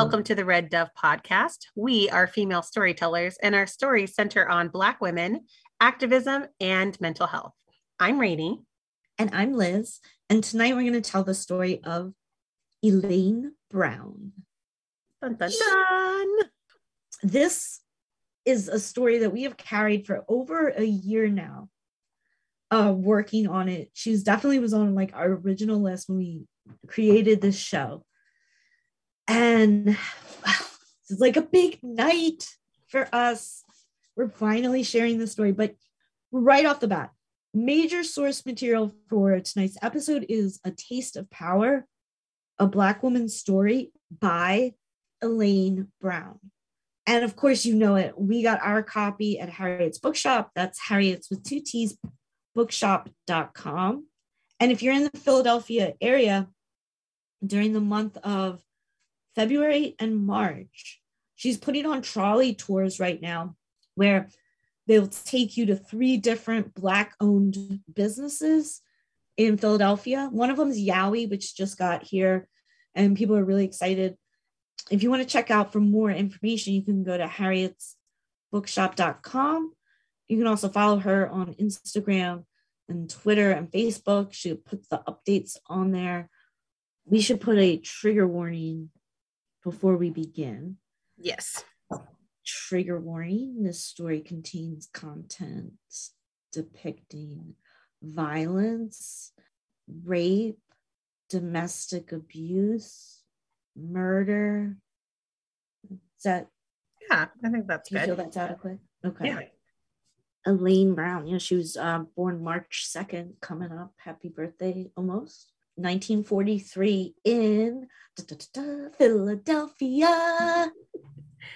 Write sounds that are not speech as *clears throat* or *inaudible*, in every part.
Welcome to the Red Dove podcast. We are female storytellers, and our stories center on Black women, activism, and mental health. I'm Rainey. And I'm Liz. And tonight we're going to tell the story of Elaine Brown. Dun, dun, dun. This is a story that we have carried for over a year now, uh, working on it. She's definitely was on like our original list when we created this show. And it's like a big night for us. We're finally sharing the story, but right off the bat, major source material for tonight's episode is A Taste of Power, a Black woman's story by Elaine Brown. And of course, you know it. We got our copy at Harriet's Bookshop. That's Harriet's with two T's bookshop.com. And if you're in the Philadelphia area during the month of February and March. She's putting on trolley tours right now where they'll take you to three different Black owned businesses in Philadelphia. One of them is Yowie, which just got here, and people are really excited. If you want to check out for more information, you can go to harrietsbookshop.com. You can also follow her on Instagram and Twitter and Facebook. She puts the updates on there. We should put a trigger warning before we begin. Yes. Trigger warning this story contains content depicting violence, rape, domestic abuse, murder. Is that? Yeah, I think that's do you feel that's adequate? Okay. Yeah. Elaine Brown, you know, she was uh, born March 2nd, coming up. Happy birthday almost. 1943 in da, da, da, Philadelphia.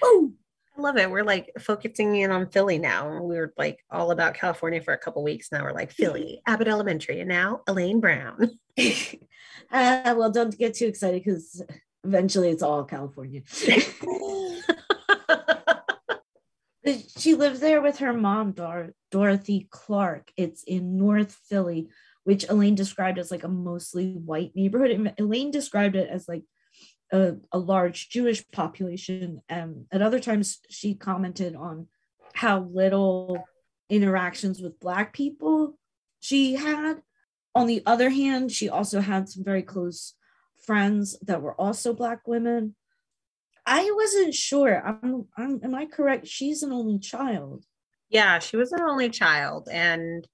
Oh, I love it. We're like focusing in on Philly now. We were like all about California for a couple weeks. Now we're like Philly, *laughs* Abbott Elementary, and now Elaine Brown. *laughs* uh, well, don't get too excited because eventually it's all California. *laughs* she lives there with her mom, Dor- Dorothy Clark. It's in North Philly, which Elaine described as like a mostly white neighborhood. And Elaine described it as like a, a large Jewish population. And at other times, she commented on how little interactions with Black people she had. On the other hand, she also had some very close friends that were also Black women. I wasn't sure. I'm, I'm, am I correct? She's an only child. Yeah, she was an only child. And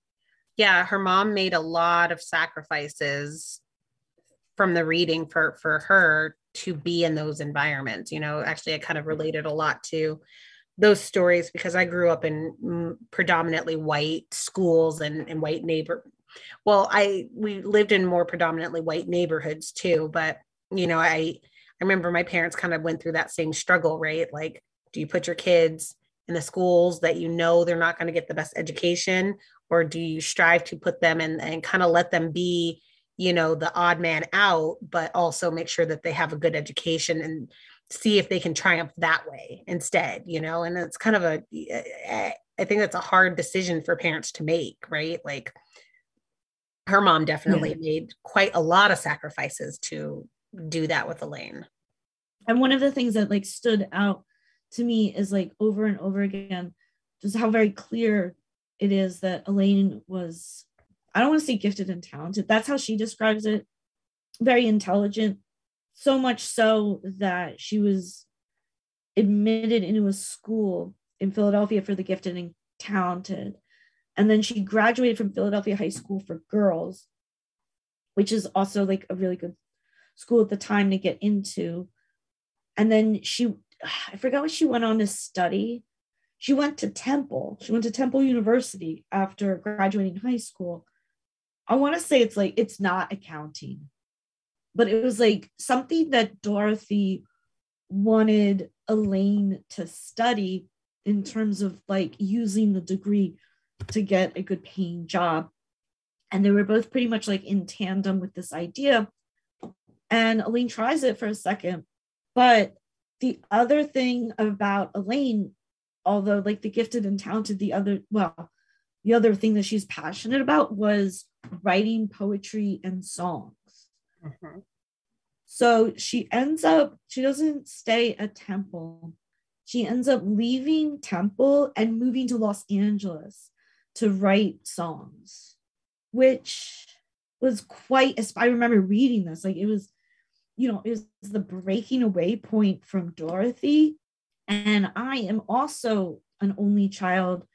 yeah, her mom made a lot of sacrifices from the reading for for her to be in those environments. You know, actually I kind of related a lot to those stories because I grew up in mm, predominantly white schools and, and white neighbor. Well, I we lived in more predominantly white neighborhoods too, but you know, I I remember my parents kind of went through that same struggle, right? Like, do you put your kids in the schools that you know they're not going to get the best education, or do you strive to put them in and kind of let them be, you know, the odd man out, but also make sure that they have a good education and see if they can triumph that way instead, you know? And it's kind of a, eh, eh, I think that's a hard decision for parents to make, right? Like, her mom definitely yeah. made quite a lot of sacrifices to do that with Elaine. And one of the things that like stood out to me is like over and over again, just how very clear it is that Elaine was, I don't want to say gifted and talented. That's how she describes it. Very intelligent, so much so that she was admitted into a school in Philadelphia for the gifted and talented. And then she graduated from Philadelphia High School for Girls, which is also like a really good school at the time to get into. And then she, *sighs* I forgot what she went on to study. She went to Temple. She went to Temple University after graduating high school. I want to say it's like, it's not accounting, but it was like something that Dorothy wanted Elaine to study in terms of like using the degree to get a good paying job. And they were both pretty much like in tandem with this idea. And Elaine tries it for a second. But the other thing about Elaine, although like the gifted and talented, the other, well, the other thing that she's passionate about was writing poetry and songs. Mm-hmm. So she ends up, she doesn't stay at Temple. She ends up leaving Temple and moving to Los Angeles to write songs, which was quite, I remember reading this, like it was, you know, it was the breaking away point from Dorothy. And I am also an only child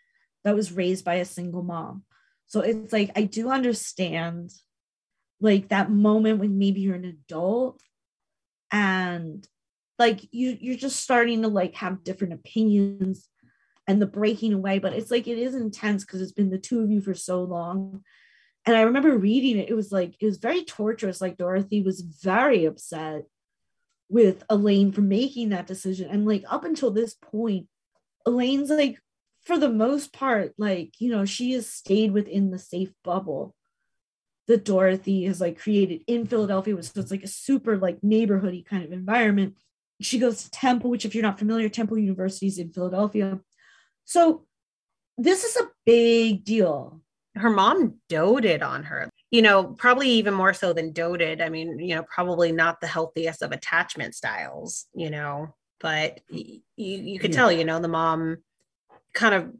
that was raised by a single mom. So it's like, I do understand like that moment when maybe you're an adult and like you you're just starting to like have different opinions and the breaking away but it's like it is intense because it's been the two of you for so long. And i remember reading it it was like it was very torturous. Like dorothy was very upset with elaine for making that decision and like up until this point elaine's like for the most part like you know she has stayed within the safe bubble that Dorothy has like created in Philadelphia. So it's like a super like neighborhoody kind of environment. She goes to Temple, which if you're not familiar, Temple University is in Philadelphia. So this is a big deal. Her mom doted on her, you know, probably even more so than doted. I mean, you know, probably not the healthiest of attachment styles, you know, but you, you could yeah. tell, you know, the mom kind of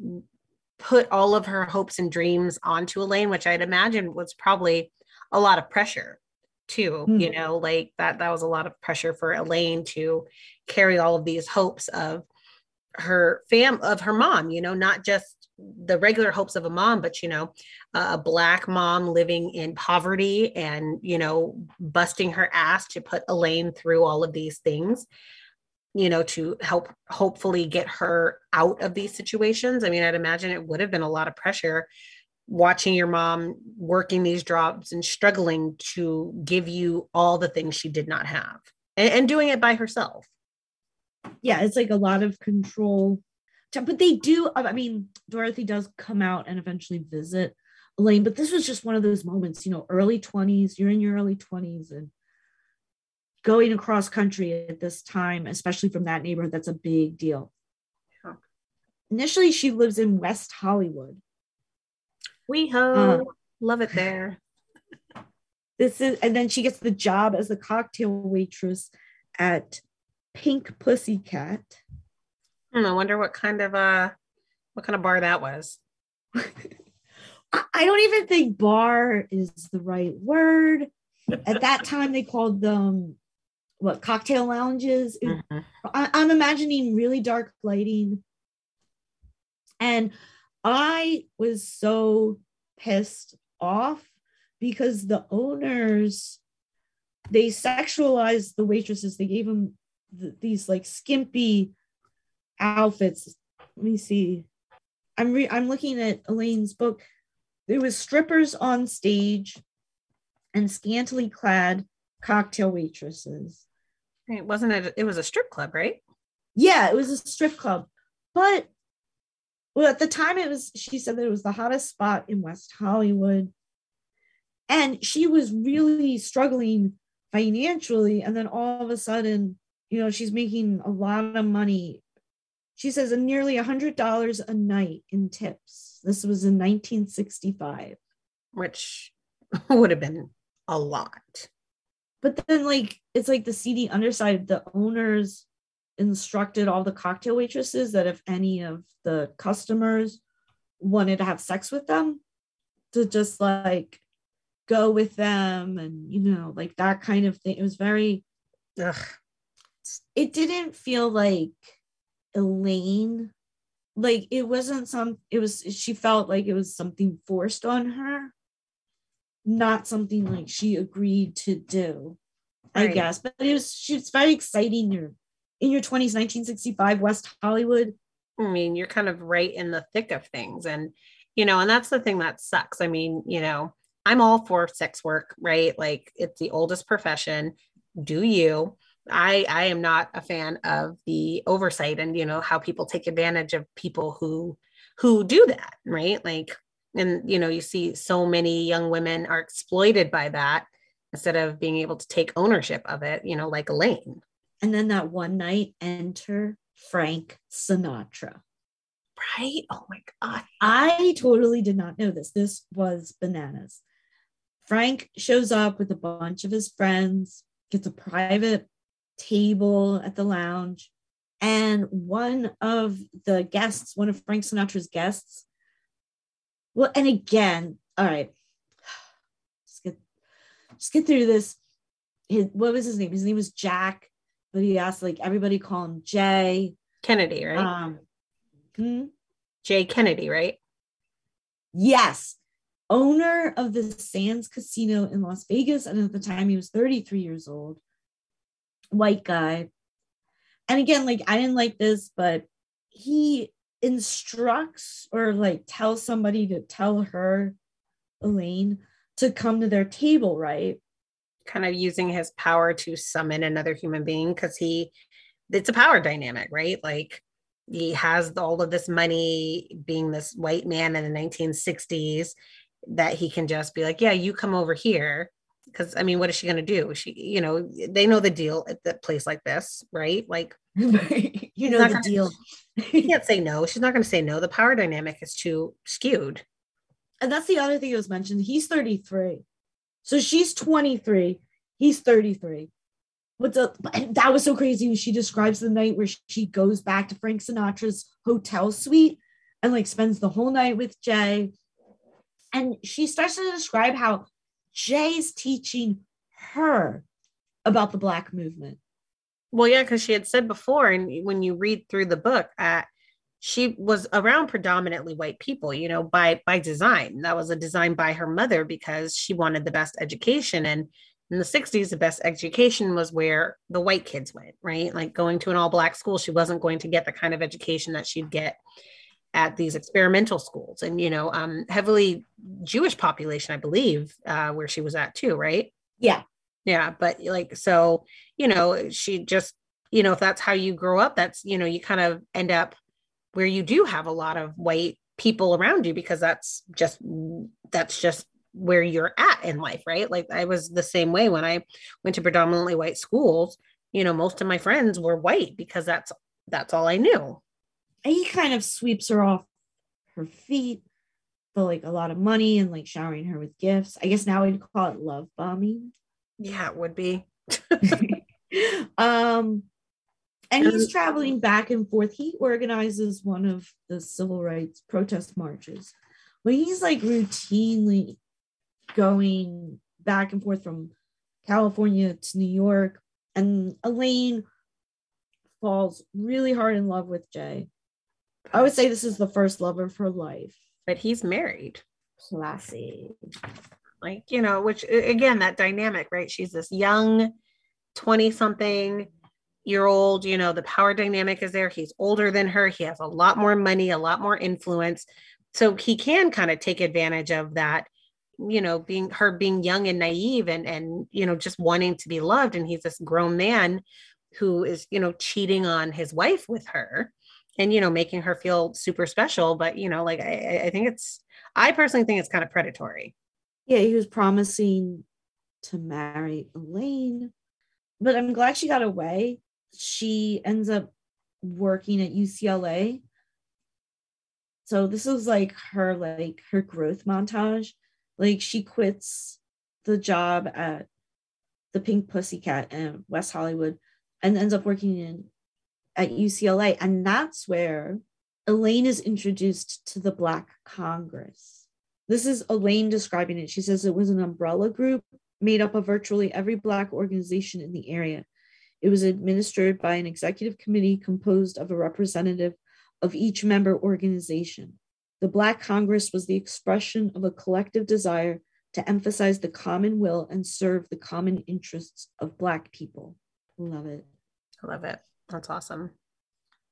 put all of her hopes and dreams onto Elaine, which I'd imagine was probably a lot of pressure too. Mm-hmm. You know, like that that was a lot of pressure for Elaine to carry all of these hopes of her fam of her mom, you know, not just the regular hopes of a mom, but you know, a black mom living in poverty and you know, busting her ass to put Elaine through all of these things you know, to help hopefully get her out of these situations. I mean, I'd imagine it would have been a lot of pressure watching your mom working these jobs and struggling to give you all the things she did not have and, and doing it by herself. Yeah, it's like a lot of control. But they do, I mean, Dorothy does come out and eventually visit Elaine, but this was just one of those moments, you know, early 20s, you're in your early 20s and going across country at this time, especially from that neighborhood, that's a big deal. Yeah. Initially, she lives in West Hollywood. We ho, uh, love it there. *laughs* This is, and then she gets the job as a cocktail waitress at Pink Pussycat. Hmm, I wonder what kind of uh, what kind of bar that was. I don't even think bar is the right word. At that *laughs* time, they called them what cocktail lounges. Mm-hmm. I, I'm imagining really dark lighting. And I was so pissed off because the owners they sexualized the waitresses they gave them th- these like skimpy outfits let me see i'm re- i'm looking at elaine's book there was strippers on stage and scantily clad cocktail waitresses. It wasn't it? It was a strip club, right? Yeah, it was a strip club. But well, at the time, it was. She said that it was the hottest spot in West Hollywood, and she was really struggling financially. And then all of a sudden, you know, she's making a lot of money. She says nearly a hundred dollars a night in tips. This was in 1965, which *laughs* would have been a lot but then like it's like the seedy underside the owners instructed all the cocktail waitresses that if any of the customers wanted to have sex with them to just like go with them and you know like that kind of thing it was very Ugh. it didn't feel like elaine like it wasn't some it was she felt like it was something forced on her not something like she agreed to do, right. I guess. But it was it's very exciting. You're in your 20s, 1965, West Hollywood. I mean, you're kind of right in the thick of things. And, you know, and that's the thing that sucks. I mean, you know, I'm all for sex work, right? Like it's the oldest profession. Do you? I I am not a fan of the oversight and you know how people take advantage of people who who do that, right? Like and you know you see so many young women are exploited by that instead of being able to take ownership of it you know like elaine. And then that one night enter frank sinatra. Right? Oh my god. I totally did not know this. This was bananas. Frank shows up with a bunch of his friends gets a private table at the lounge. And one of the guests, one of Frank Sinatra's guests, well, and again, all right, just get just get through this. His, what was his name? His name was Jack, but he asked like everybody call him Jay Kennedy, right? Um, hmm? Jay Kennedy, right? Yes, owner of the Sands Casino in Las Vegas, and at the time he was 33 years old, white guy. And again, like I didn't like this, but he instructs or like tells somebody to tell her, Elaine, to come to their table, right? Kind of using his power to summon another human being because he, it's a power dynamic, right? Like he has all of this money being this white man in the 1960s that he can just be like, yeah, you come over here. Because I mean, what is she going to do? She, you know, they know the deal at the place like this, right? Like, *laughs* you know the gonna, deal. you can't say no. She's not going to say no. The power dynamic is too skewed. And that's the other thing that was mentioned. He's 33. So she's 23. He's 33. What's up? *clears throat* That was so crazy. She describes the night where she goes back to Frank Sinatra's hotel suite and like spends the whole night with Jay and she starts to describe how Jay's teaching her about the Black movement. Well, yeah, because she had said before, and when you read through the book, uh, she was around predominantly white people, you know, by by design. That was a design by her mother because she wanted the best education. And in the 60s, the best education was where the white kids went, right? Like going to an all black school, she wasn't going to get the kind of education that she'd get at these experimental schools and you know um heavily jewish population i believe uh where she was at too right? Yeah. Yeah but like so you know she just you know if that's how you grow up that's you know you kind of end up where you do have a lot of white people around you because that's just that's just where you're at in life right? Like i was the same way when i went to predominantly white schools. You know most of my friends were white because that's that's all i knew he kind of sweeps her off her feet for like a lot of money and like showering her with gifts. I guess now we'd call it love bombing. Yeah, it would be. *laughs* *laughs* um and he's traveling back and forth. He organizes one of the civil rights protest marches. But he's like routinely going back and forth from California to New York. And Elaine falls really hard in love with Jay. I would say this is the first love of her life. But he's married. Classy. Like, you know, which again, that dynamic, right? She's this young 20 something year old, you know, the power dynamic is there. He's older than her. He has a lot more money, a lot more influence. So he can kind of take advantage of that, you know, being her being young and naive and, and, you know, just wanting to be loved. And he's this grown man who is, you know, cheating on his wife with her and you know making her feel super special but you know like i i think it's i personally think it's kind of predatory. Yeah he was promising to marry elaine but i'm glad she got away. She ends up working at ucla so this was like her like her growth montage. Like she quits the job at the pink pussycat in west hollywood and ends up working in at UCLA. And that's where Elaine is introduced to the Black Congress. This is Elaine describing it. She says it was an umbrella group made up of virtually every Black organization in the area. It was administered by an executive committee composed of a representative of each member organization. The Black Congress was the expression of a collective desire to emphasize the common will and serve the common interests of Black people. Love it. I love it. That's awesome.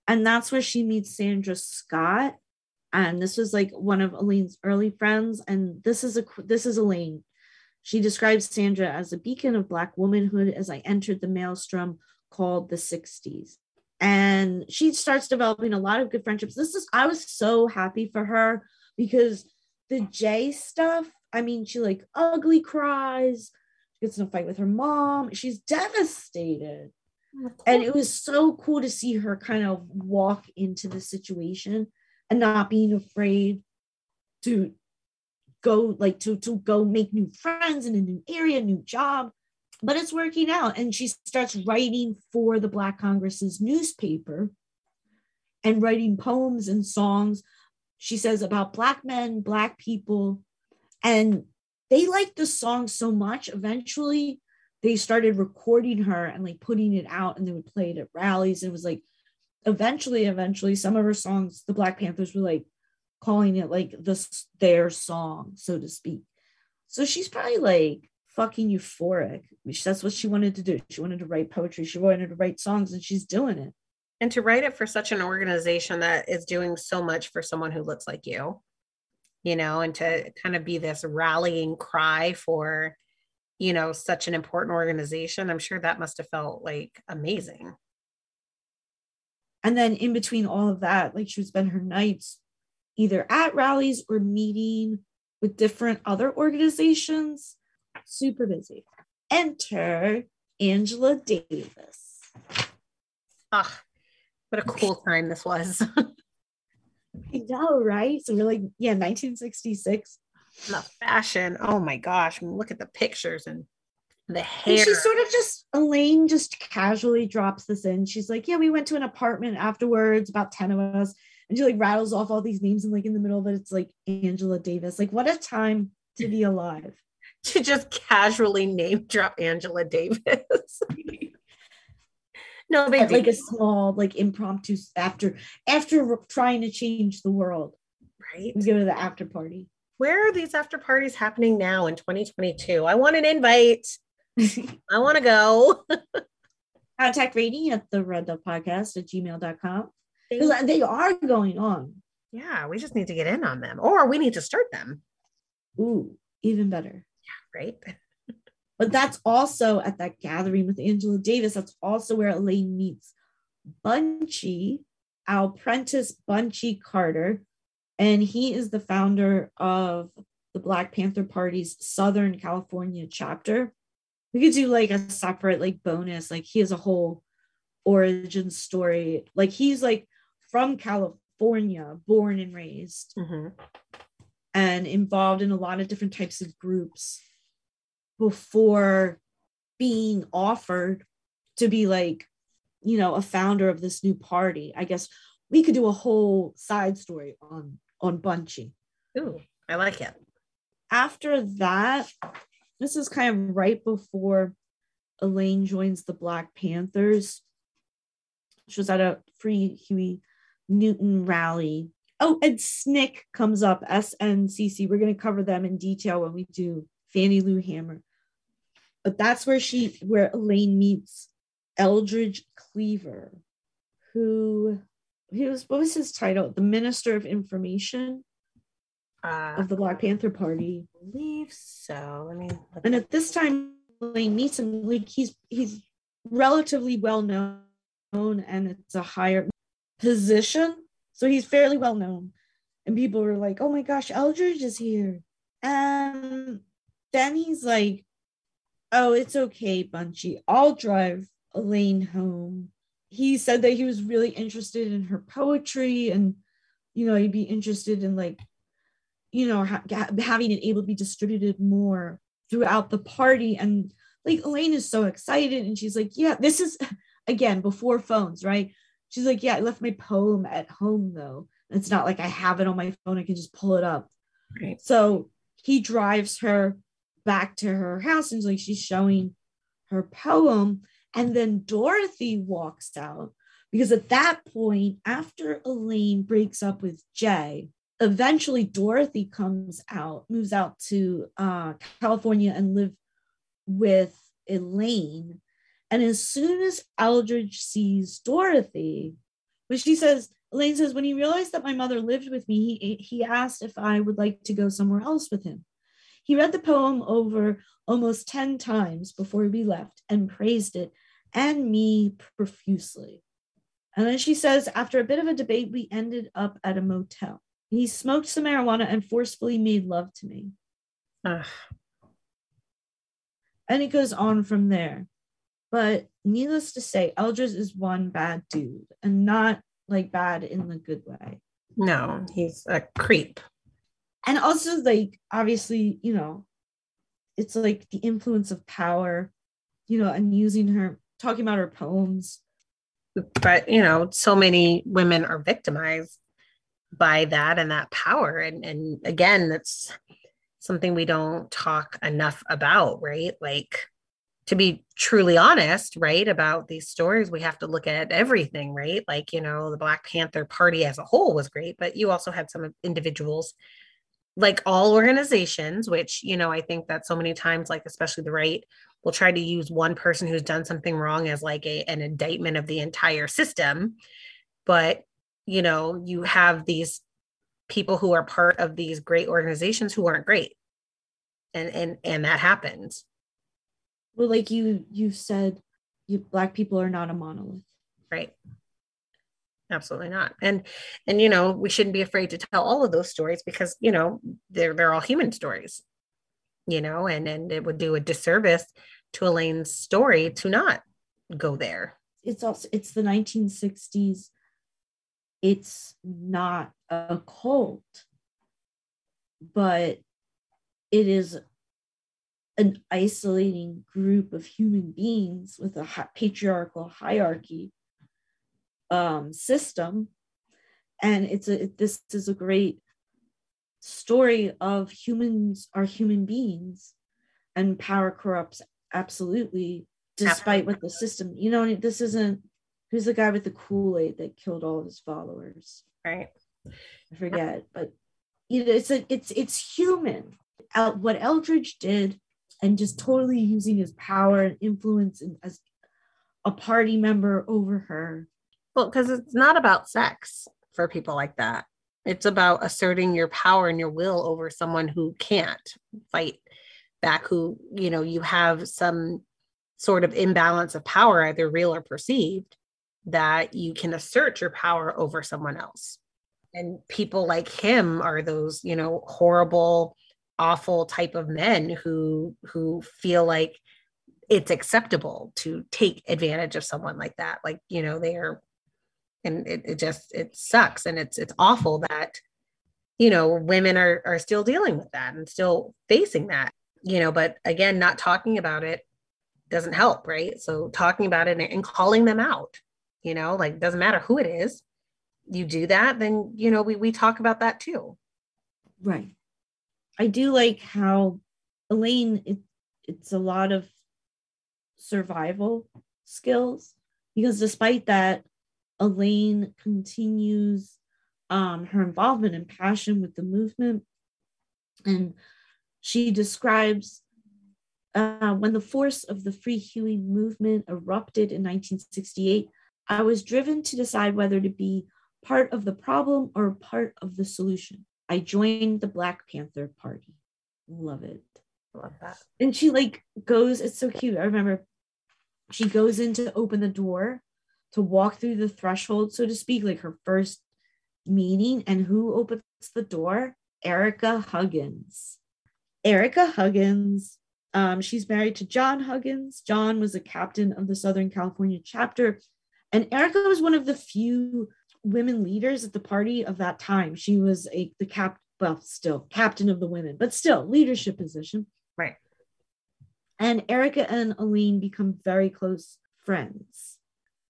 And that's where she meets Sandra Scott. And this was like one of Elaine's early friends. And this is a this is Elaine. She describes Sandra as a beacon of Black womanhood as I entered the maelstrom called the 60s. And she starts developing a lot of good friendships. This is, I was so happy for her because the Jay stuff, I mean, she like ugly cries, she gets in a fight with her mom. She's devastated. Oh, and it was so cool to see her kind of walk into the situation and not being afraid to go like to to go make new friends in a new area, new job. but it's working out. And she starts writing for the Black Congress's newspaper and writing poems and songs. She says about Black men, Black people. And they liked the song so much. Eventually, they started recording her and like putting it out, and they would play it at rallies. And it was like, eventually, eventually, some of her songs, the Black Panthers were like calling it like the their song, so to speak. So she's probably like fucking euphoric. That's what she wanted to do. She wanted to write poetry. She wanted to write songs, and she's doing it. And to write it for such an organization that is doing so much for someone who looks like you, you know, and to kind of be this rallying cry for, you know, such an important organization, I'm sure that must have felt like amazing. And then in between all of that, like she would spend her nights either at rallies or meeting with different other organizations super busy. Enter Angela Davis. Ah, what a cool time this was. *laughs* I know, right? So we're like, yeah, 1966. The fashion. Oh my gosh. I mean, look at the pictures and the hair. And she sort of just, Elaine just casually drops this in. She's like, yeah, we went to an apartment afterwards, about 10 of us. And she like rattles off all these names and like in the middle of it, it's like Angela Davis. Like, what a time to be alive *laughs* to just casually name drop Angela Davis. *laughs* no, big like a small, like impromptu after after trying to change the world. Right. We go to the after party. Where are these after parties happening now in 2022? I want an invite. *laughs* I want to go. *laughs* Contact rating at the Red Dove Podcast at gmail.com. Because they are going on. Yeah, we just need to get in on them. Or we need to start them. Ooh, even better Yeah, right? *laughs* but that's also at that gathering with Angela Davis. That's also where Elaine meets Bunchy, Alprentice Bunchy Carter. And he is the founder of the Black Panther Party's Southern California chapter. We could do like a separate, like bonus, like he has a whole origin story. Like he's like from California, born and raised, mm-hmm. and involved in a lot of different types of groups before being offered to be like, you know, a founder of this new party. I guess we could do a whole side story on on Bunchy. Ooh, I like it. After that, this is kind of right before Elaine joins the Black Panthers. She was at a free Huey Newton rally. Oh, and SNCC comes up, SNCC. We're going to cover them in detail when we do Fannie Lou Hamer. But that's where she where Elaine meets Eldridge Cleaver, who he was what was his title? The Minister of Information uh, of the Black Panther Party. I believe so. I mean, and at this time, Elaine meets him. Like he's he's relatively well known, and it's a higher position, so he's fairly well known. And people were like, "Oh my gosh, Eldridge is here!" And then he's like, oh, it's okay, Bunchy. I'll drive Elaine home. He said that he was really interested in her poetry and, you know, he'd be interested in like, you know, ha- having it able to be distributed more throughout the party. And like Elaine is so excited and she's like, yeah, this is *laughs* again before phones, right? She's like, yeah, I left my poem at home though. it's not like I have it on my phone, I can just pull it up. Right. So he drives her back to her house and like she's showing her poem and then dorothy walks out because at that point after elaine breaks up with jay eventually dorothy comes out moves out to uh, california and live with elaine. And as soon as eldridge sees dorothy when she says elaine says when he realized that my mother lived with me he, he asked if i would like to go somewhere else with him. He read the poem over almost 10 times before we left and praised it and me profusely. And then she says, after a bit of a debate, we ended up at a motel. He smoked some marijuana and forcefully made love to me. Ugh. And it goes on from there. But needless to say, Eldridge is one bad dude and not like bad in the good way. No, he's a creep and also like obviously you know it's like the influence of power you know, and using her, talking about her poems. But, you know, so many women are victimized by that and that power. And, and again, that's something we don't talk enough about, right? Like, to be truly honest, right, about these stories, we have to look at everything, right? Like, you know, the Black Panther Party as a whole was great, but you also had some individuals, like all organizations, which, you know, I think that so many times, like, especially the right, will try to use one person who's done something wrong as like a, an indictment of the entire system. But, you know, you have these people who are part of these great organizations who aren't great. And and and that happens well like you you said you black people are not a monolith right absolutely not and and you know we shouldn't be afraid to tell all of those stories because you know they're they're all human stories you know and and it would do a disservice to elaine's story to not go there. It's also it's the 1960s it's not a cult but it is an isolating group of human beings with a patriarchal hierarchy um, system. And it's a this is a great story of humans are human beings and power corrupts absolutely. Despite what the system you know this isn't who's the guy with the kool-aid that killed all of his followers? Right. I forget but you know it's a it's it's human. What eldridge did and just totally using his power and influence and as a party member over her. Well, because it's not about sex for people like that. It's about asserting your power and your will over someone who can't fight back, who, you know, you have some sort of imbalance of power, either real or perceived, that you can assert your power over someone else. And people like him are those, you know, horrible awful type of men who who feel like it's acceptable to take advantage of someone like that. Like you know they're and it, it just it sucks. And it's it's awful that you know women are are still dealing with that and still facing that you know but again not talking about it doesn't help right? So talking about it and, calling them out you know like doesn't matter who it is. You do that then you know we we talk about that too. Right. I do like how Elaine, it, it's a lot of survival skills because despite that, Elaine continues um, her involvement and passion with the movement. And she describes uh, when the force of the free Huey movement erupted in 1968, I was driven to decide whether to be part of the problem or part of the solution. I joined the Black Panther Party. Love it. Love that. And she like goes, it's so cute. I remember she goes in to open the door to walk through the threshold, so to speak, like her first meeting. And who opens the door? Erica Huggins. Erica Huggins. Um, she's married to John Huggins. John was a captain of the Southern California chapter. And Erica was one of the few women leaders at the party of that time. She was a the cap well, still captain of the women, but still leadership position. Right. And Erica and Elaine become very close friends.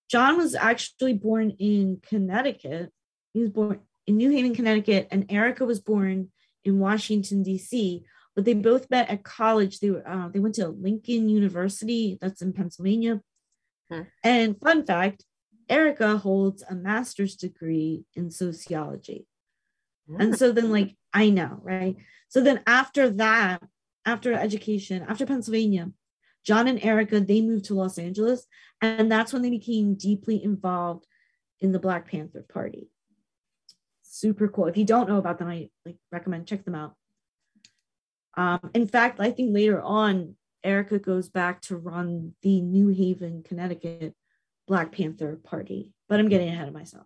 John was actually born in Connecticut. He was born in New Haven, Connecticut, and Erica was born in Washington, D.C. But they both met at college. They were uh, they went to Lincoln University, that's in Pennsylvania. Hmm. And fun fact, Erica holds a master's degree in sociology. And so then, like, I know, right? So then after that, after education, after Pennsylvania, John and Erica, they moved to Los Angeles. And that's when they became deeply involved in the Black Panther Party. Super cool. If you don't know about them, I like recommend check them out. Um, in fact, I think later on, Erica goes back to run the New Haven, Connecticut Black Panther Party, but I'm getting ahead of myself.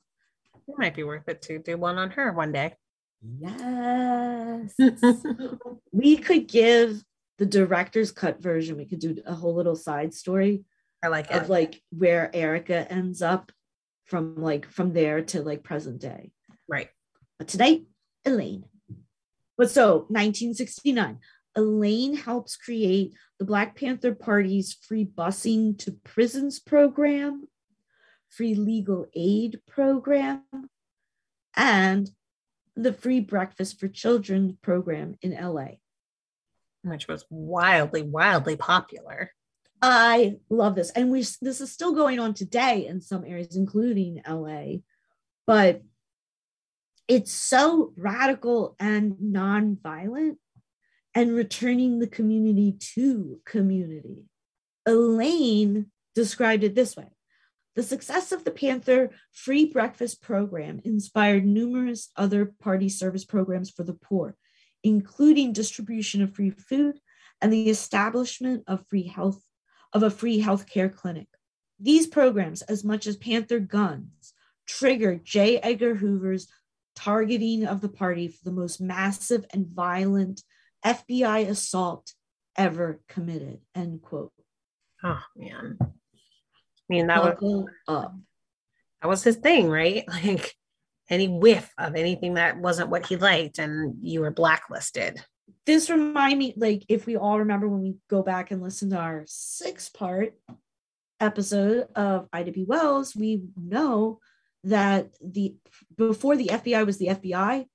It might be worth it to do one on her one day. Yes. *laughs* we could give the director's cut version. We could do a whole little side story. I like of like where Erica ends up from like from there to like present day. Right. But tonight, Elaine. But so 1969, Elaine helps create the Black Panther Party's free busing to prisons program, free legal aid program, and the free breakfast for children program in LA. Which was wildly, wildly popular. I love this. And we this is still going on today in some areas, including LA. But it's so radical and nonviolent and returning the community to community. Elaine described it this way The success of the Panther free breakfast program inspired numerous other party service programs for the poor, including distribution of free food and the establishment of free health of a free healthcare clinic. These programs, as much as Panther guns, triggered J. Edgar Hoover's targeting of the party for the most massive and violent FBI assault ever committed. End quote. Oh man. I mean that was up. That was his thing, right? *laughs* Like any whiff of anything that wasn't what he liked and you were blacklisted. This remind me, like, if we all remember when we go back and listen to our six part episode of Ida B. Wells, we know that the before the FBI was the FBI,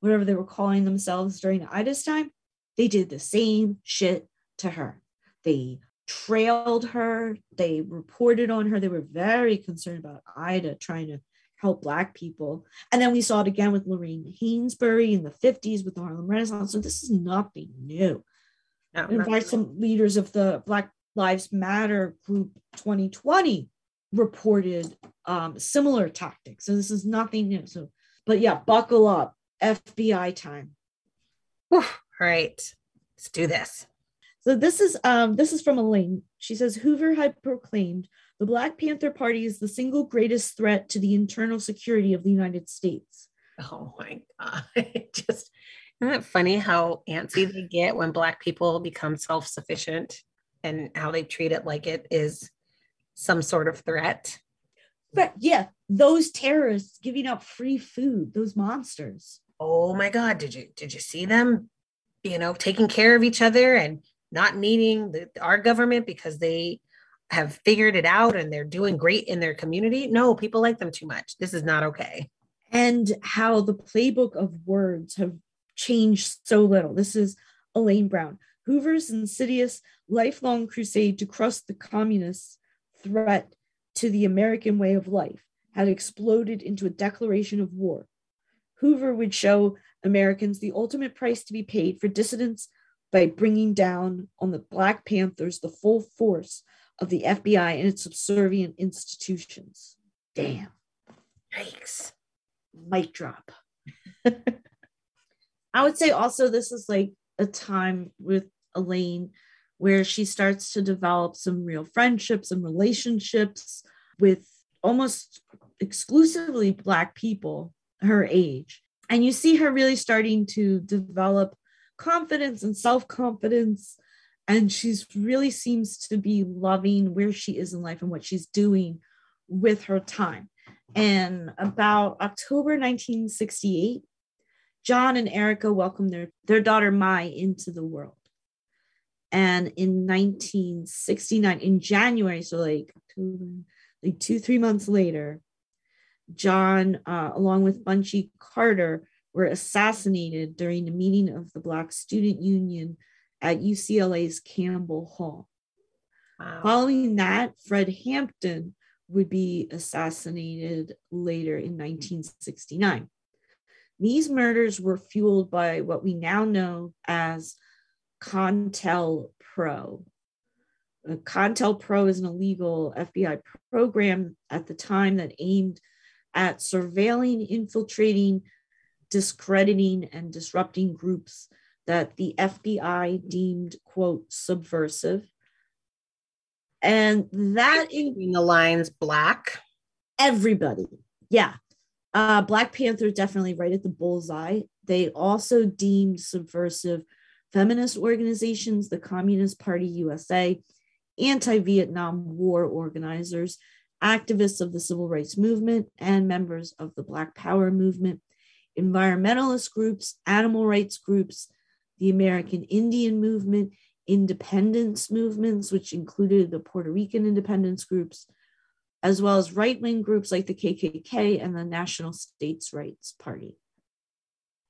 whatever they were calling themselves during Ida's time, they did the same shit to her. They trailed her, they reported on her. They were very concerned about Ida trying to help Black people. And then we saw it again with Lorraine Hansberry in the 50s with the Harlem Renaissance. So this is nothing new. No, fact, some leaders of the Black Lives Matter group 2020 reported um, similar tactics. So this is nothing new. So, but yeah, buckle up. FBI time. Whew. All right, let's do this. So this is um, this is from Elaine. She says Hoover had proclaimed the Black Panther Party is the single greatest threat to the internal security of the United States. Oh my God. *laughs* Just isn't it funny how antsy they get when Black people become self sufficient and how they treat it like it is some sort of threat? But yeah, those terrorists giving out free food, those monsters. Oh my God. Did you did you see them, you know, taking care of each other and not needing the, our government because they have figured it out and they're doing great in their community. No, people like them too much. This is not okay. And how the playbook of words have changed so little. This is Elaine Brown. Hoover's insidious, lifelong crusade to crush the communist threat to the American way of life had exploded into a declaration of war. Hoover would show Americans the ultimate price to be paid for dissidents by bringing down on the Black Panthers the full force of the FBI and its subservient institutions. Damn. Yikes. Mic drop. *laughs* I would say also this is like a time with Elaine where she starts to develop some real friendships and relationships with almost exclusively Black people her age. And you see her really starting to develop confidence and self confidence and she's really seems to be loving where she is in life and what she's doing with her time. And about october 1968 john and erica welcomed their, their daughter mai into the world and in 1969 in january so like october like two three months later john uh, along with bunchy carter were assassinated during a meeting of the black student union at UCLA's Campbell Hall. Wow. Following that, Fred Hampton would be assassinated later in 1969. These murders were fueled by what we now know as COINTELPRO. CONTEL Pro is an illegal FBI program at the time that aimed at surveilling, infiltrating, discrediting, and disrupting groups that the FBI deemed, quote, subversive. And that in the lines black. Everybody. Yeah. Uh, black Panther definitely right at the bullseye. They also deemed subversive feminist organizations, the Communist Party USA, anti Vietnam War organizers, activists of the civil rights movement, and members of the Black Power movement, environmentalist groups, animal rights groups, the American Indian movement, independence movements, which included the Puerto Rican independence groups, as well as right wing groups like the KKK and the National States Rights Party.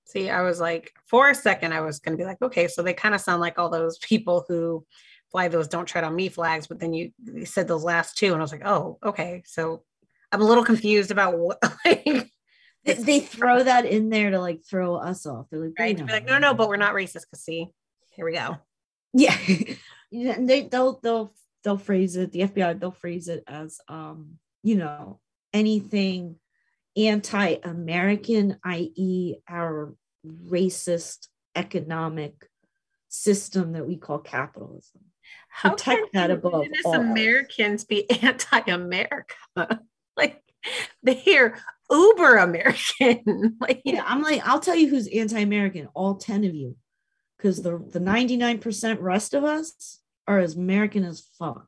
See, I was like, for a second, I was going to be like, okay, so they kind of sound like all those people who fly those don't tread on me flags. But then you, you said those last two, and I was like, oh, okay. So I'm a little confused about what, *laughs* like, they, they throw that in there to like throw us off. They're like, right? Be like, no, no, but we're not racist because see, here we go. Yeah, *laughs* they they'll they'll they'll phrase it. The FBI they'll phrase it as um, you know, anything anti-American, i.e., our racist economic system that we call capitalism. How Protect that above all. Americans be *laughs* anti-America? *laughs* like they're uber American. *laughs* like yeah, I'm like, I'll tell you who's anti-American, all 10 of you. Because the, the 99% rest of us are as American as fuck.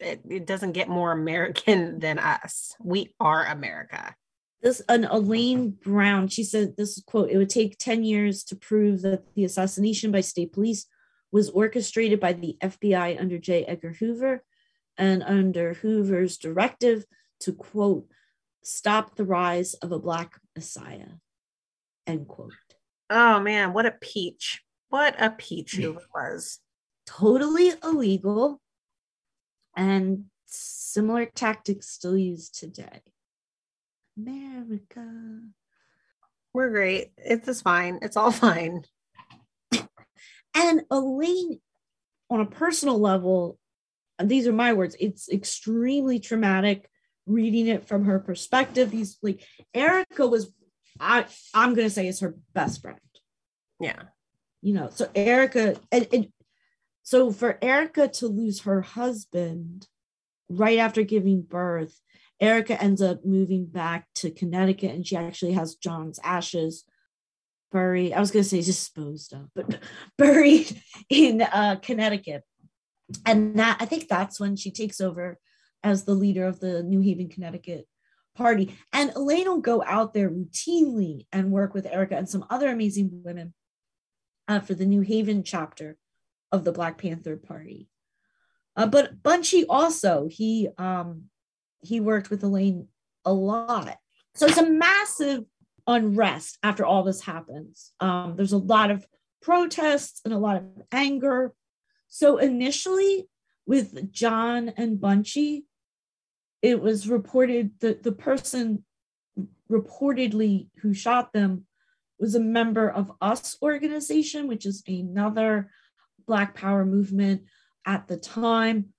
It, it doesn't get more American than us. We are America. This an Elaine Brown, she said this quote, it would take 10 years to prove that the assassination by state police was orchestrated by the FBI under J. Edgar Hoover and under Hoover's directive to quote, stop the rise of a black messiah, end quote. Oh man, what a peach. What a peach Hoover was. Totally illegal and similar tactics still used today. America. We're great. It's fine. It's all *laughs* fine. And Elaine, on a personal level, these are my words, it's extremely traumatic reading it from her perspective. He's like Erica was I I'm gonna say is her best friend. Yeah. You know, so Erica and, and so for Erica to lose her husband right after giving birth, Erica ends up moving back to Connecticut and she actually has John's ashes buried. I was gonna say disposed of, but *laughs* buried in uh, Connecticut. And that I think that's when she takes over as the leader of the New Haven, Connecticut party. And Elaine will go out there routinely and work with Erica and some other amazing women uh, for the New Haven chapter of the Black Panther Party. Uh, but Bunchy also he um, he worked with Elaine a lot. So it's a massive unrest after all this happens. Um, there's a lot of protests and a lot of anger. So initially, with John and Bunchy, it was reported that the person reportedly who shot them was a member of us organization which is another black power movement at the time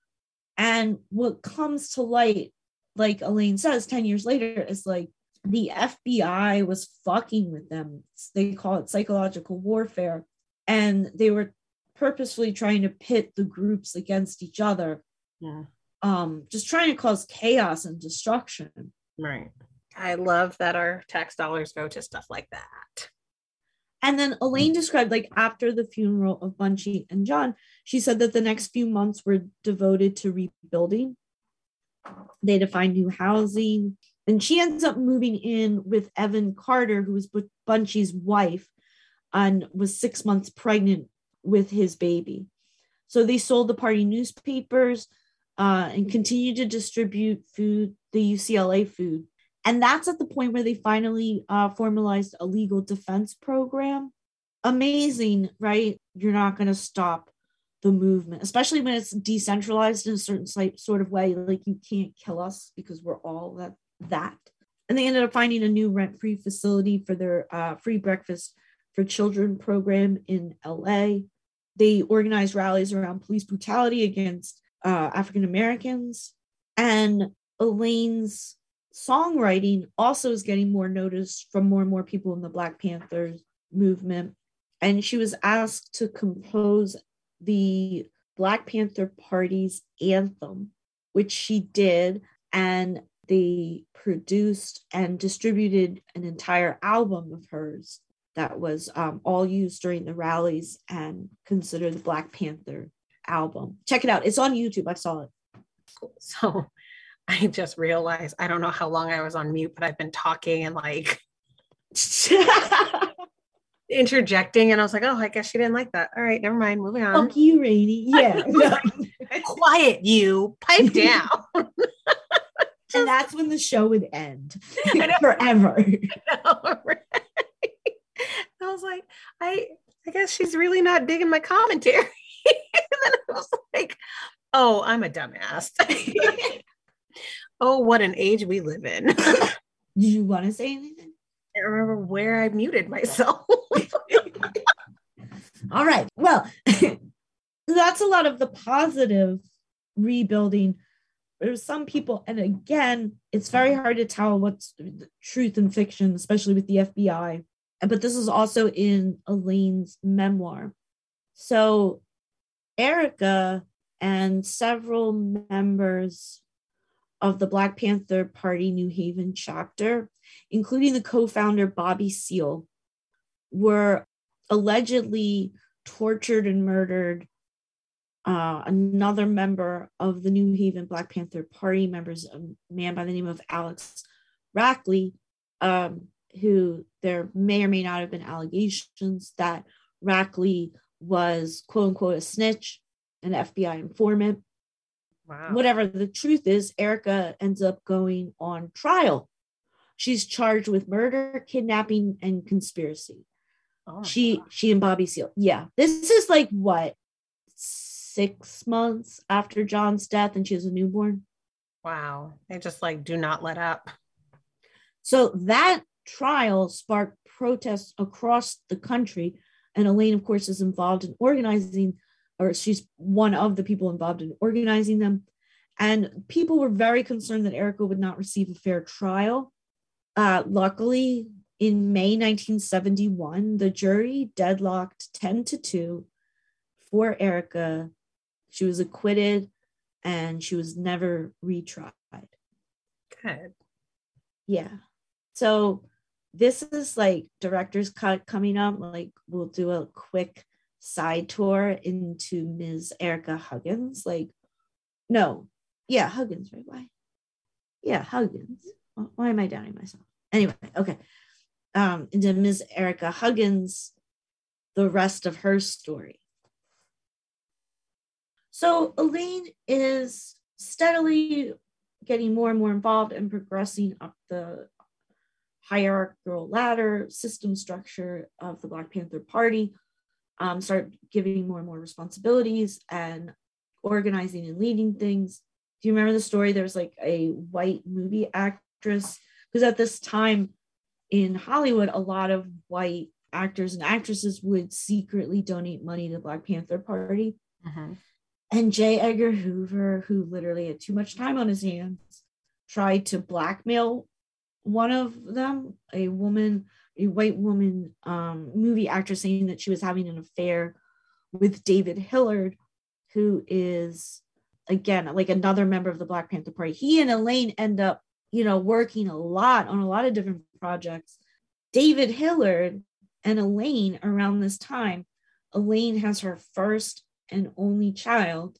and what comes to light like elaine says 10 years later is like the fbi was fucking with them they call it psychological warfare and they were purposefully trying to pit the groups against each other yeah um, just trying to cause chaos and destruction. Right. I love that our tax dollars go to stuff like that. And then Elaine described, like, after the funeral of Bunchy and John, she said that the next few months were devoted to rebuilding. They find new housing. And she ends up moving in with Evan Carter, who was Bunchy's wife and was six months pregnant with his baby. So they sold the party newspapers uh, and continue to distribute food, the UCLA food. And that's at the point where they finally uh, formalized a legal defense program. Amazing, right? You're not going to stop the movement, especially when it's decentralized in a certain sort of way. Like you can't kill us because we're all that. that. And they ended up finding a new rent-free facility for their uh, free breakfast for children program in LA. They organized rallies around police brutality against uh, African Americans. And Elaine's songwriting also is getting more notice from more and more people in the Black Panthers movement. And she was asked to compose the Black Panther Party's anthem, which she did. And they produced and distributed an entire album of hers that was um, all used during the rallies and considered the Black Panther album. Check it out. It's on YouTube. I saw it. *laughs* So I just realized I don't know how long I was on mute, but I've been talking and like *laughs* *laughs* interjecting, and I was like, oh, I guess she didn't like that. All right, never mind. Moving on. Fuck you, Rainy. *laughs* Yeah. *laughs* Quiet, you. Pipe *laughs* down. and that's when the show would end forever. I, I was like, I I guess she's really not digging my commentary. and then I was like, oh, I'm a dumbass. oh, what an age we live in. Did you want to say anything? I remember where I muted myself. *laughs* *laughs* All right. Well, *laughs* that's a lot of the positive rebuilding. There's some people, and again, it's very hard to tell what's truth and fiction, especially with the FBI. But this is also in Elaine's memoir. So, Erica and several members of the Black Panther Party New Haven chapter, including the co founder Bobby Seale, were allegedly tortured and murdered. Uh, another member of the New Haven Black Panther Party members, a man by the name of Alex Rackley, um, who there may or may not have been allegations that Rackley was quote unquote a snitch, an FBI informant. Wow. Whatever the truth is, Erica ends up going on trial. She's charged with murder, kidnapping, and conspiracy. Oh she gosh. she and Bobby Seale. Yeah. This is like what six months after John's death, and she has a newborn. Wow. They just like do not let up. So that trial sparked protests across the country. And Elaine, of course, is involved in organizing or she's one of the people involved in organizing them. And people were very concerned that Erica would not receive a fair trial. Uh, luckily, in May 1971, the jury deadlocked 10 to 2 for Erica. She was acquitted and she was never retried. Good. Yeah. So this is like director's cut coming up. Like we'll do a quick side tour into Ms. Erica Huggins. Like, no, yeah, Huggins, right? Why? Yeah, Huggins. Why am I doubting myself? Anyway, okay. Um, into Ms. Erica Huggins, the rest of her story. So Elaine is steadily getting more and more involved and progressing up the hierarchical ladder system structure of the Black Panther Party um, start giving more and more responsibilities and organizing and leading things. Do you remember the story? There was like a white movie actress because at this time in Hollywood, a lot of white actors and actresses would secretly donate money to the Black Panther Party. Mm-hmm. And J. Edgar Hoover, who literally had too much time on his hands, tried to blackmail one of them, a woman a white woman um, movie actress saying that she was having an affair with David Hilliard, who is again like another member of the Black Panther Party. He and Elaine end up, you know, working a lot on a lot of different projects. David Hilliard and Elaine around this time, Elaine has her first and only child.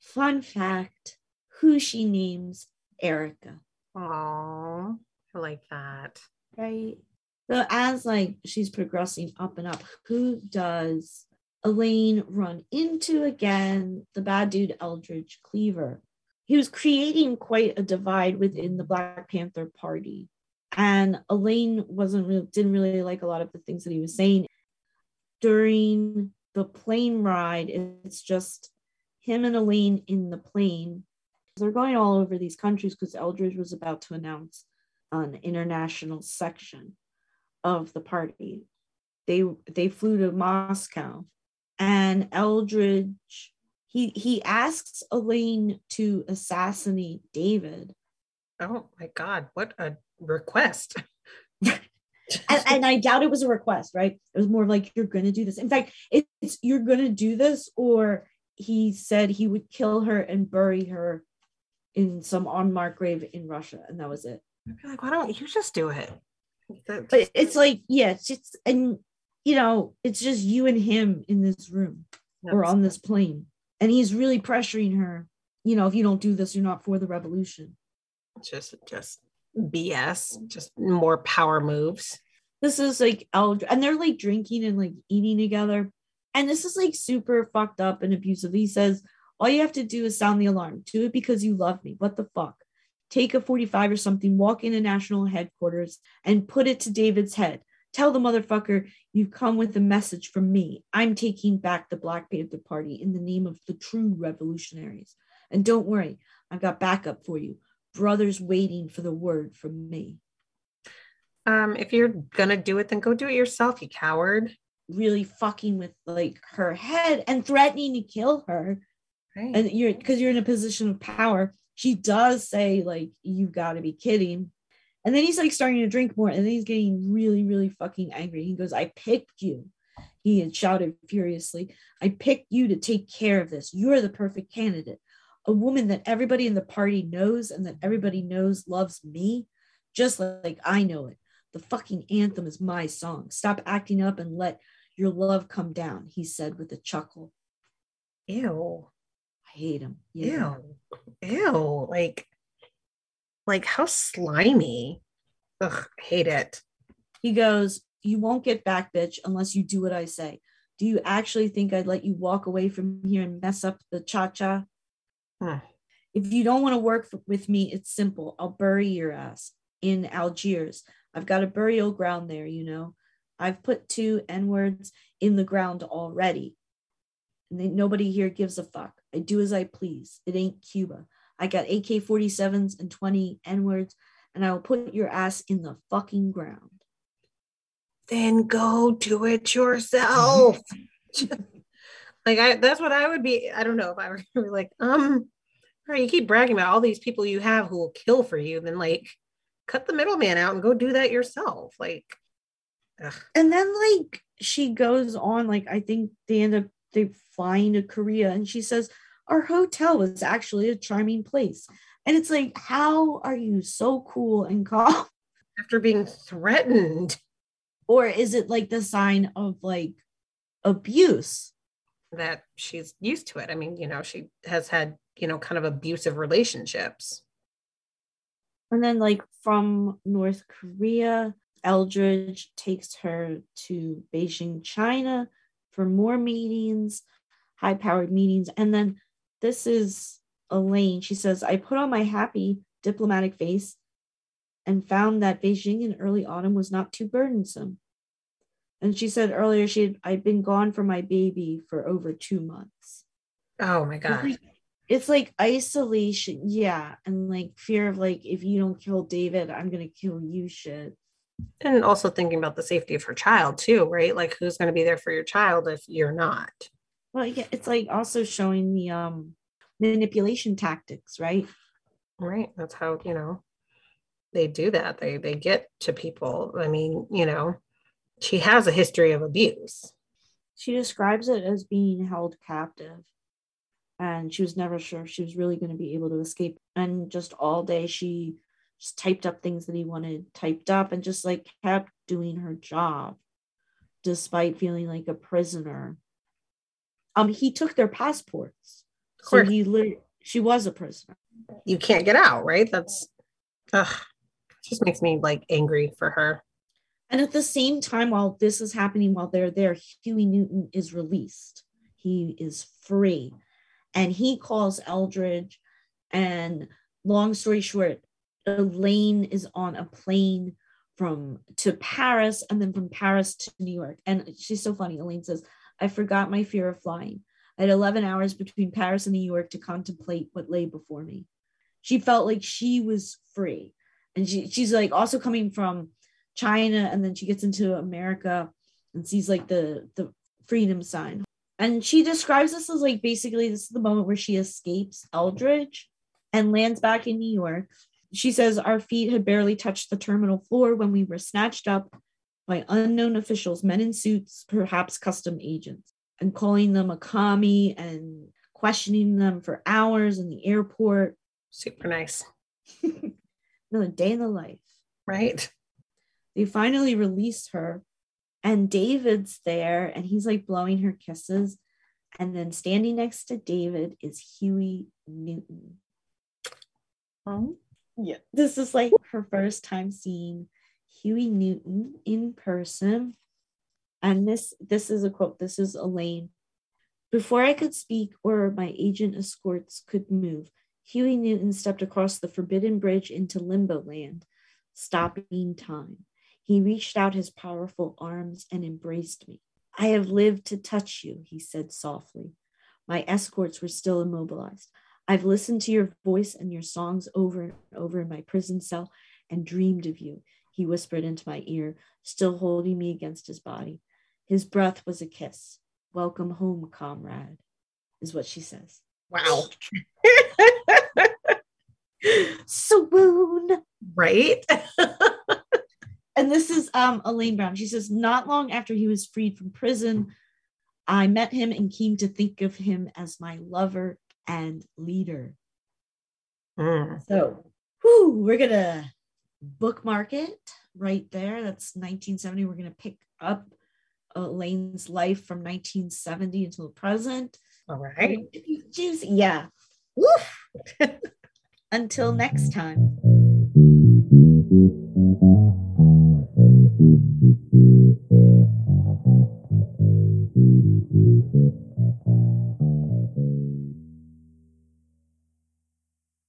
Fun fact, who she names Erica. Oh, I like that. Right. So as like she's progressing up and up, who does Elaine run into again? The bad dude Eldridge Cleaver. He was creating quite a divide within the Black Panther Party. And Elaine wasn't really didn't really like a lot of the things that he was saying. During the plane ride, it's just him and Elaine in the plane. They're going all over these countries because Eldridge was about to announce an international section of the party. They they flew to Moscow, and Eldridge he he asks Elaine to assassinate David. Oh my God! What a request! *laughs* and, and, I doubt it was a request, right? It was more like you're going to do this. In fact, it's you're going to do this, or he said he would kill her and bury her in some unmarked grave in Russia, and that was it. I'd be like, why don't you just do it? But it's like yeah it's just and you know it's just you and him in this room That's or on this plane and he's really pressuring her you know if you don't do this you're not for the revolution just just bs just more power moves this is like Eldridge, and they're like drinking and like eating together. And this is like super fucked up and abusive. He says, All you have to do is sound the alarm. Do it because you love me. What the fuck? Take a 45 or something, walk into national headquarters and put it to David's head. Tell the motherfucker you've come with a message from me. I'm taking back the Black Panther Party in the name of the true revolutionaries. And don't worry, I've got backup for you. Brothers waiting for the word from me. Um, if you're gonna do it, then go do it yourself, you coward. Really fucking with like her head and threatening to kill her. Right. And you're because you're in a position of power. She does say, like, you've got to be kidding. And then he's like starting to drink more, and then he's getting really, really fucking angry. He goes, I picked you. He had shouted furiously, I picked you to take care of this. You're the perfect candidate. A woman that everybody in the party knows and that everybody knows loves me, just like I know it. The fucking anthem is my song. Stop acting up and let your love come down, he said with a chuckle. Ew. Hate him. Yeah. Ew. Ew. Like, like how slimy. Ugh, hate it. He goes, You won't get back, bitch, unless you do what I say. Do you actually think I'd let you walk away from here and mess up the cha cha? Hmm. If you don't want to work for, with me, it's simple. I'll bury your ass in Algiers. I've got a burial ground there, you know. I've put two N words in the ground already. And they, nobody here gives a fuck. I do as I please. It ain't Cuba. I got AK 47s and 20 N words, and I will put your ass in the fucking ground. Then go do it yourself. *laughs* like I that's what I would be. I don't know if I were to *laughs* be like, um, all right, you keep bragging about all these people you have who will kill for you, then like cut the middleman out and go do that yourself. Like ugh. And then like she goes on, like I think they end up they flying to Korea and she says, Our hotel was actually a charming place. And it's like, how are you so cool and calm? *laughs* after being threatened Or is it like the sign of like abuse? that she's used to it. I mean, you know, she has had, you know, kind of abusive relationships. And then, like from North Korea, Eldridge takes her to Beijing, China for more meetings, high powered meetings. And then this is Elaine. She says, I put on my happy diplomatic face and found that Beijing in early autumn was not too burdensome. And she said earlier she had I'd been gone from my baby for over two months. Oh my It's god. like, it's like isolation, yeah, and like fear of like if you don't kill David, I'm gonna kill you. Shit. And also thinking about the safety of her child too, right? Like who's going to be there for your child if you're not? Well, yeah, it's like also showing the um manipulation tactics, right? Right. That's how, you know, they do that. They they get to people. I mean, you know, she has a history of abuse. She describes it as being held captive, and she was never sure if she was really going to be able to escape. And just all day, she just typed up things that he wanted typed up, and just like kept doing her job, despite feeling like a prisoner. Um, he took their passports, so he lit- she was a prisoner. You can't get out, right? That's ugh, just makes me like angry for her. And at the same time, while this is happening, while they're there, Huey Newton is released. He is free. And he calls Eldridge. And long story short, Elaine is on a plane from to Paris and then from Paris to New York. And she's so funny. Elaine says, I forgot my fear of flying. I had 11 hours between Paris and New York to contemplate what lay before me. She felt like she was free. And she, she's like also coming from China and then she gets into America and sees like the the freedom sign. And she describes this as like basically this is the moment where she escapes Eldridge and lands back in New York. She says our feet had barely touched the terminal floor when we were snatched up by unknown officials, men in suits, perhaps custom agents, and calling them a commie and questioning them for hours in the airport. Super nice, *laughs* Another day in the life. right? they finally release her and david's there and he's like blowing her kisses and then standing next to david is huey newton Oh, yeah this is like her first time seeing Huey Newton in person. And this this is a quote. This is Elaine. Before I could speak or my agent escorts could move, Huey Newton stepped across the forbidden bridge into limbo land, stopping time. He reached out his powerful arms and embraced me. I have lived to touch you, he said softly. My escorts were still immobilized. I've listened to your voice and your songs over and over in my prison cell and dreamed of you, he whispered into my ear, still holding me against his body. His breath was a kiss. Welcome home, comrade, is what she says. Wow. *laughs* Swoon. Right? *laughs* and this is um, Elaine Brown. She says, Not long after he was freed from prison, I met him and came to think of him as my lover and leader. Mm. So, whew, we're going to bookmark it right there. That's 1970. We're going to pick up Elaine's life from 1970 until the present. All right. Juicy. Yeah. Woof. *laughs* Until next time.